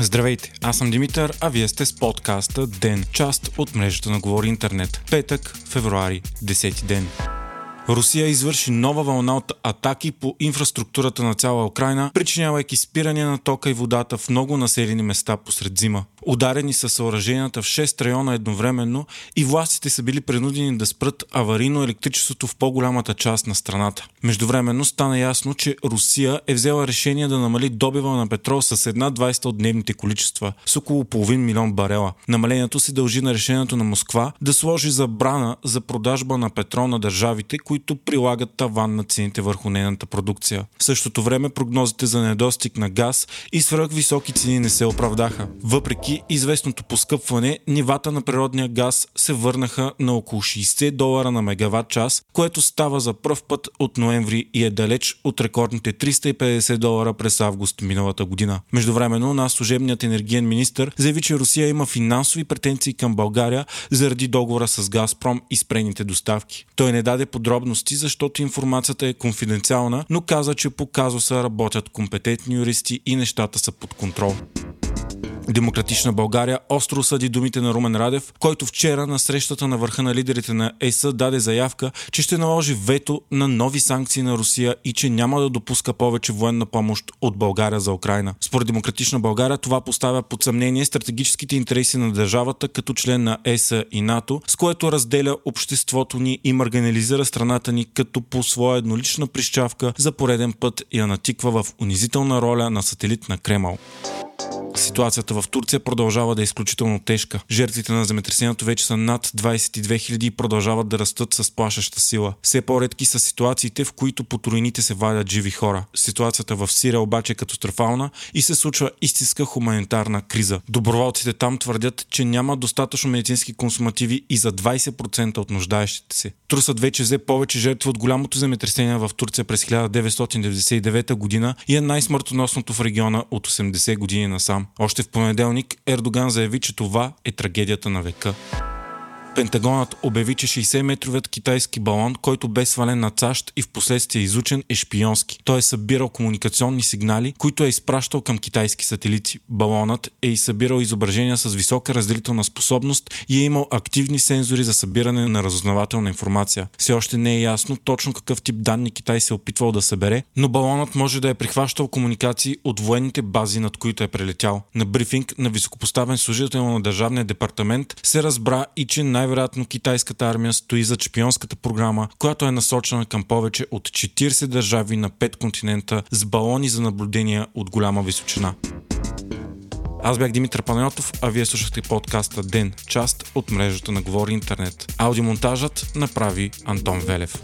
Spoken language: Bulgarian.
Здравейте, аз съм Димитър, а вие сте с подкаста ДЕН, част от мрежата на Говори Интернет. Петък, февруари, 10 ден. Русия извърши нова вълна от атаки по инфраструктурата на цяла Украина, причинявайки спиране на тока и водата в много населени места посред зима. Ударени са съоръженията в 6 района едновременно и властите са били принудени да спрат аварийно електричеството в по-голямата част на страната. Междувременно стана ясно, че Русия е взела решение да намали добива на петрол с една 20 от дневните количества, с около половин милион барела. Намалението се дължи на решението на Москва да сложи забрана за продажба на петрол на държавите, които прилагат таван на цените върху нейната продукция. В същото време прогнозите за недостиг на газ и свръхвисоки цени не се оправдаха. Въпреки известното поскъпване, нивата на природния газ се върнаха на около 60 долара на мегаватт час, което става за пръв път от ноември и е далеч от рекордните 350 долара през август миналата година. Междувременно на служебният енергиен министр заяви, че Русия има финансови претенции към България заради договора с Газпром и спрените доставки. Той не даде подробности, защото информацията е конфиденциална, но каза, че по казуса работят компетентни юристи и нещата са под контрол. Демократична България остро съди думите на Румен Радев, който вчера на срещата на върха на лидерите на ЕС даде заявка, че ще наложи вето на нови санкции на Русия и че няма да допуска повече военна помощ от България за Украина. Според Демократична България това поставя под съмнение стратегическите интереси на държавата като член на ЕС и НАТО, с което разделя обществото ни и марганализира страната ни като по своя еднолична прищавка за пореден път я натиква в унизителна роля на сателит на Кремъл. Ситуацията в Турция продължава да е изключително тежка. Жертвите на земетресението вече са над 22 000 и продължават да растат с плашеща сила. Все по-редки са ситуациите, в които по турините се вадят живи хора. Ситуацията в Сирия обаче е катастрофална и се случва истинска хуманитарна криза. Доброволците там твърдят, че няма достатъчно медицински консумативи и за 20% от нуждаещите се. Трусът вече взе повече жертви от голямото земетресение в Турция през 1999 година и е най-смъртоносното в региона от 80 години насам. Още в понеделник Ердоган заяви, че това е трагедията на века. Пентагонът обяви, че 60-метровият китайски балон, който бе свален на САЩ и в последствие изучен, е шпионски. Той е събирал комуникационни сигнали, които е изпращал към китайски сателити. Балонът е и събирал изображения с висока разделителна способност и е имал активни сензори за събиране на разузнавателна информация. Все още не е ясно точно какъв тип данни Китай се е опитвал да събере, но балонът може да е прихващал комуникации от военните бази, над които е прелетял. На брифинг на високопоставен служител на Държавния департамент се разбра и че най най-вероятно китайската армия стои за шпионската програма, която е насочена към повече от 40 държави на 5 континента с балони за наблюдения от голяма височина. Аз бях Димитър Панайотов, а вие слушахте подкаста Ден, част от мрежата на Говори Интернет. Аудиомонтажът направи Антон Велев.